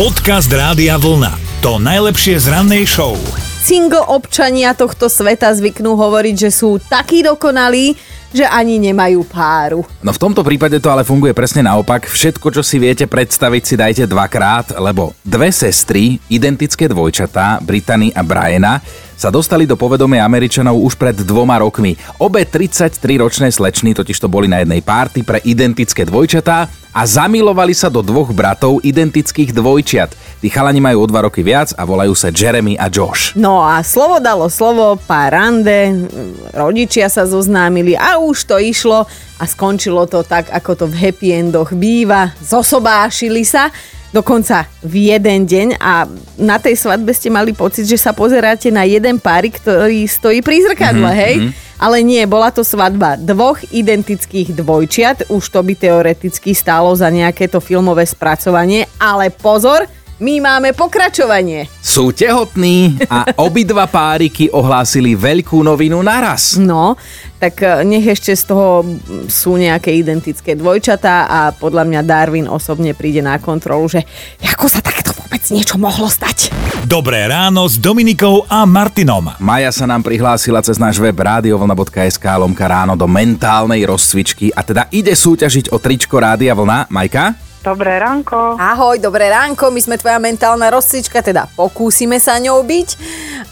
Podcast Rádia Vlna. To najlepšie z rannej show. Single občania tohto sveta zvyknú hovoriť, že sú takí dokonalí, že ani nemajú páru. No v tomto prípade to ale funguje presne naopak. Všetko, čo si viete predstaviť, si dajte dvakrát, lebo dve sestry, identické dvojčatá, Brittany a Briana, sa dostali do povedomia Američanov už pred dvoma rokmi. Obe 33-ročné slečny totiž to boli na jednej párty pre identické dvojčatá a zamilovali sa do dvoch bratov identických dvojčiat. Tí chalani majú o dva roky viac a volajú sa Jeremy a Josh. No a slovo dalo slovo, pár rande, rodičia sa zoznámili a už to išlo a skončilo to tak, ako to v happy endoch býva. Zosobášili sa dokonca v jeden deň a na tej svadbe ste mali pocit, že sa pozeráte na jeden párik, ktorý stojí pri zrkadle, mm-hmm, hej? Ale nie, bola to svadba dvoch identických dvojčiat, už to by teoreticky stálo za nejaké to filmové spracovanie, ale pozor, my máme pokračovanie. Sú tehotní a obidva páriky ohlásili veľkú novinu naraz. No, tak e, nech ešte z toho sú nejaké identické dvojčatá a podľa mňa Darwin osobne príde na kontrolu, že ako sa takto vôbec niečo mohlo stať. Dobré ráno s Dominikou a Martinom. Maja sa nám prihlásila cez náš web radiovlna.sk lomka ráno do mentálnej rozcvičky a teda ide súťažiť o tričko Rádia Vlna. Majka? Dobré ránko. Ahoj, dobré ránko, my sme tvoja mentálna rozcvička, teda pokúsime sa ňou byť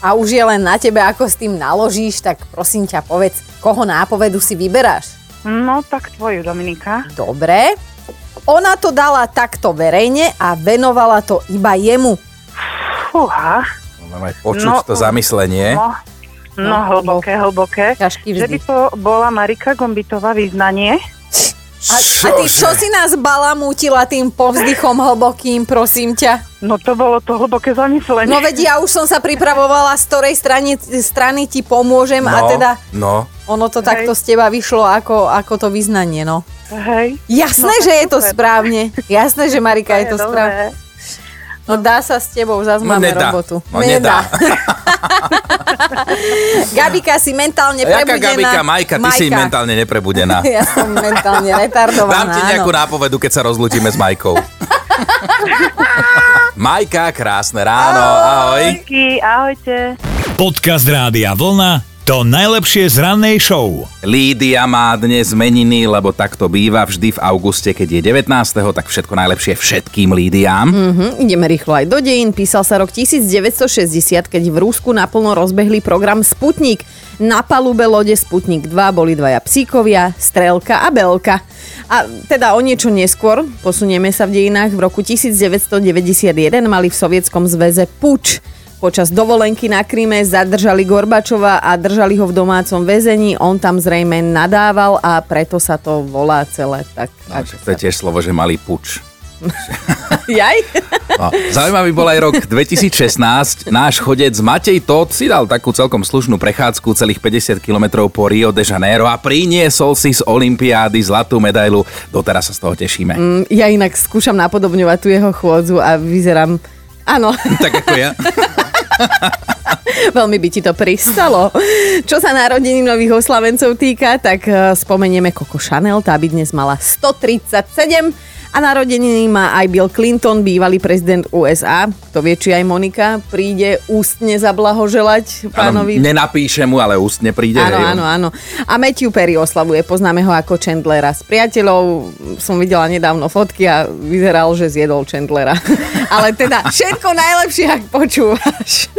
a už je len na tebe, ako s tým naložíš, tak prosím ťa povedz, koho nápovedu si vyberáš? No tak tvoju, Dominika. Dobre. Ona to dala takto verejne a venovala to iba jemu. Fúha. Máme počuť no, to zamyslenie. No, no, no hlboké, hlboké. Ťažký vždy. Že by to bola Marika Gombitová význanie. A, a ty čo si nás balamútila tým povzdychom hlbokým, prosím ťa? No to bolo to hlboké zamyslenie. No veď ja už som sa pripravovala, z ktorej strany, strany ti pomôžem no, a teda No, ono to Hej. takto z teba vyšlo ako, ako to vyznanie, no. Hej. Jasné, No, že je to super. správne. Jasné, že Marika je to dobré. správne. No dá sa s tebou, zase No, máme nedá. robotu. No, nedá. Gabika si mentálne Jaká prebudená. Gabika, Majka, ty si mentálne neprebudená. Ja som mentálne retardovaná. Dám ti nejakú áno. nápovedu, keď sa rozlúčime s Majkou. Majka, krásne ráno, ahoj. Díky, ahojte. Podcast Rádia Vlna. To najlepšie z rannej show. Lídia má dnes meniny, lebo tak to býva vždy v auguste, keď je 19. tak všetko najlepšie všetkým Lídiám. Hm, ideme rýchlo aj do dejín. Písal sa rok 1960, keď v Rúsku naplno rozbehli program Sputnik. Na palube lode Sputnik 2 boli dvaja psíkovia, Strelka a Belka. A teda o niečo neskôr, posunieme sa v dejinách, v roku 1991 mali v Sovietskom zväze puč. Počas dovolenky na Kríme zadržali Gorbačova a držali ho v domácom väzení. On tam zrejme nadával a preto sa to volá celé tak. No, ako to je tiež slovo, že malý puč. Jaj? No, zaujímavý bol aj rok 2016. Náš chodec Matej Todd si dal takú celkom slušnú prechádzku celých 50 km po Rio de Janeiro a priniesol si z Olympiády zlatú medailu. Doteraz sa z toho tešíme. Mm, Ja inak skúšam napodobňovať tú jeho chôdzu a vyzerám... Áno, Tak ako ja. veľmi by ti to pristalo. Čo sa narodení nových oslavencov týka, tak eh, spomenieme Coco Chanel, tá by dnes mala 137 a narodeniny má aj Bill Clinton, bývalý prezident USA. Kto vie, či aj Monika príde ústne zablahoželať Áno, pánovi nenapíše mu, ale ústne príde. Áno, áno, áno. A Matthew Perry oslavuje, poznáme ho ako Chandlera. S priateľov som videla nedávno fotky a vyzeral, že zjedol Chandlera. Ale teda všetko najlepšie, ak počúvaš.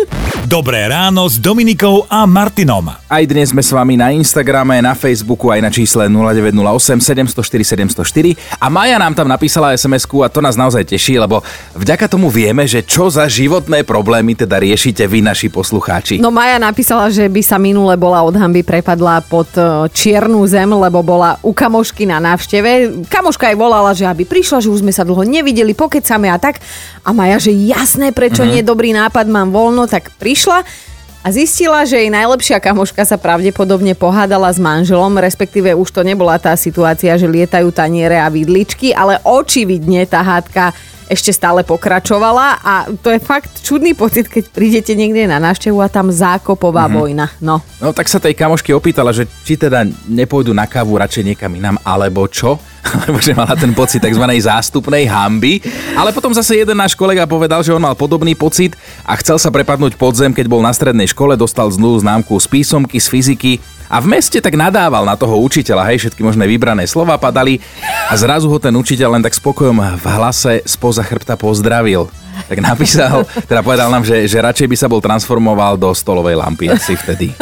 Dobré ráno s Dominikou a Martinom. Aj dnes sme s vami na Instagrame, na Facebooku, aj na čísle 0908 704 704 a Maja nám tam napísala sms a to nás naozaj teší, lebo vďaka tomu vieme, že čo za životné problémy teda riešite vy, naši poslucháči. No Maja napísala, že by sa minule bola od hamby prepadla pod e, čiernu zem, lebo bola u kamošky na návšteve. Kamoška aj volala, že aby prišla, že už sme sa dlho nevideli, pokecame a tak. A Maja, že jasné, prečo nie, dobrý nápad, mám voľno, tak prišla. A zistila, že jej najlepšia kamoška sa pravdepodobne pohádala s manželom, respektíve už to nebola tá situácia, že lietajú taniere a vidličky, ale očividne tá hádka ešte stále pokračovala a to je fakt čudný pocit, keď prídete niekde na návštevu a tam zákopová mm-hmm. vojna. No. No tak sa tej kamošky opýtala, že či teda nepôjdu na kávu radšej niekam inám, alebo čo? Lebo že mala ten pocit tzv. zástupnej hamby. Ale potom zase jeden náš kolega povedal, že on mal podobný pocit a chcel sa prepadnúť podzem, keď bol na strednej škole, dostal zlú známku z písomky, z fyziky a v meste tak nadával na toho učiteľa, hej, všetky možné vybrané slova padali a zrazu ho ten učiteľ len tak spokojom v hlase spoza chrbta pozdravil. Tak napísal, teda povedal nám, že, že radšej by sa bol transformoval do stolovej lampy asi vtedy.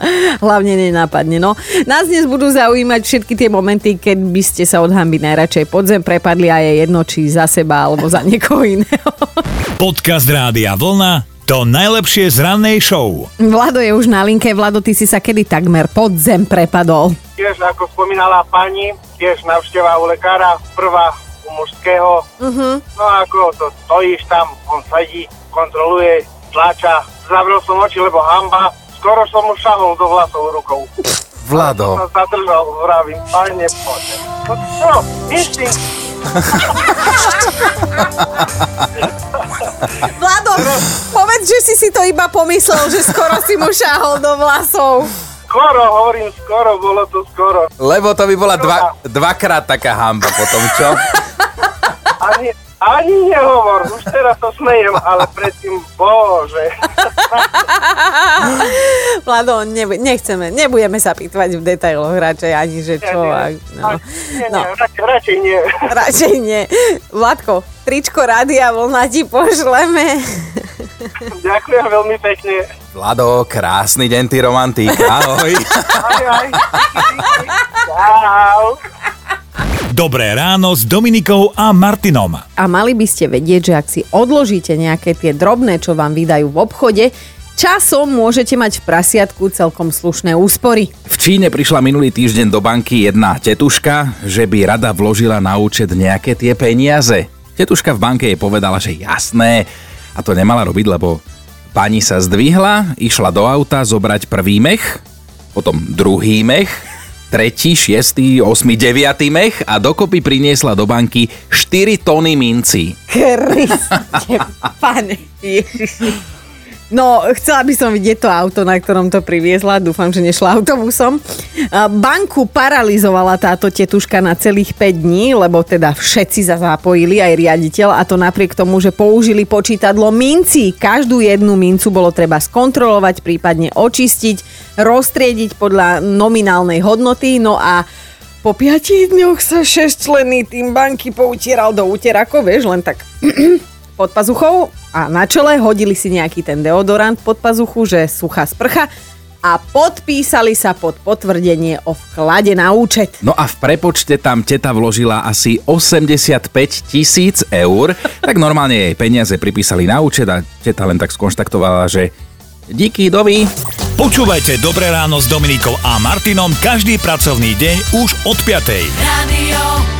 Hlavne nenápadne. No. Nás dnes budú zaujímať všetky tie momenty, keď by ste sa od hamby najradšej podzem prepadli a je jedno, či za seba alebo za niekoho iného. Podcast Rádia Vlna to najlepšie z rannej show. Vlado je už na linke. Vlado, ty si sa kedy takmer pod zem prepadol? Tiež, ako spomínala pani, tiež navšteva u lekára, prvá u mužského. Uh-huh. No ako to stojíš tam, on sedí, kontroluje, tlača. Zavrel som oči, lebo hamba. Skoro som mu šahol do vlasov rukou. Vlado. Som sa zadržal, vravím, pane, poďte. No čo, inštinkt. Vlado, povedz, že si si to iba pomyslel, že skoro si mu šahol do vlasov. Skoro, hovorím skoro, bolo to skoro. Lebo to by bola dva, dvakrát taká hamba potom, čo? Ani, ani nehovor, už teraz to smejem, ale predtým, bože. Vlado, ne, nechceme, nebudeme sa pýtvať v detailoch radšej ani, že čo. Nie, a, no. nie, no. nie, radšej, radšej nie. Radšej nie. Vladko, tričko Rádia Vlna ti pošleme. Ďakujem veľmi pekne. Vlado, krásny deň, ty romantík. Ahoj. Aj, aj. Čau. Dobré ráno s Dominikou a Martinom. A mali by ste vedieť, že ak si odložíte nejaké tie drobné, čo vám vydajú v obchode, časom môžete mať v prasiatku celkom slušné úspory. V Číne prišla minulý týždeň do banky jedna tetuška, že by rada vložila na účet nejaké tie peniaze. Tetuška v banke jej povedala, že jasné, a to nemala robiť, lebo pani sa zdvihla, išla do auta zobrať prvý mech, potom druhý mech, tretí, šiestý, osmi, deviatý mech a dokopy priniesla do banky 4 tony minci. Kriste, pane Ježiši. No, chcela by som vidieť to auto, na ktorom to priviezla. Dúfam, že nešla autobusom. Banku paralizovala táto tetuška na celých 5 dní, lebo teda všetci sa zapojili, aj riaditeľ, a to napriek tomu, že použili počítadlo minci. Každú jednu mincu bolo treba skontrolovať, prípadne očistiť, roztriediť podľa nominálnej hodnoty, no a po piatich dňoch sa šesťčlenný tým banky poutieral do úterakov, vieš, len tak pod pazuchou a na čele hodili si nejaký ten deodorant pod pazuchu, že suchá sprcha a podpísali sa pod potvrdenie o vklade na účet. No a v prepočte tam teta vložila asi 85 tisíc eur, tak normálne jej peniaze pripísali na účet a teta len tak skonštaktovala, že díky, dovi. Počúvajte Dobré ráno s Dominikou a Martinom každý pracovný deň už od 5. Radio.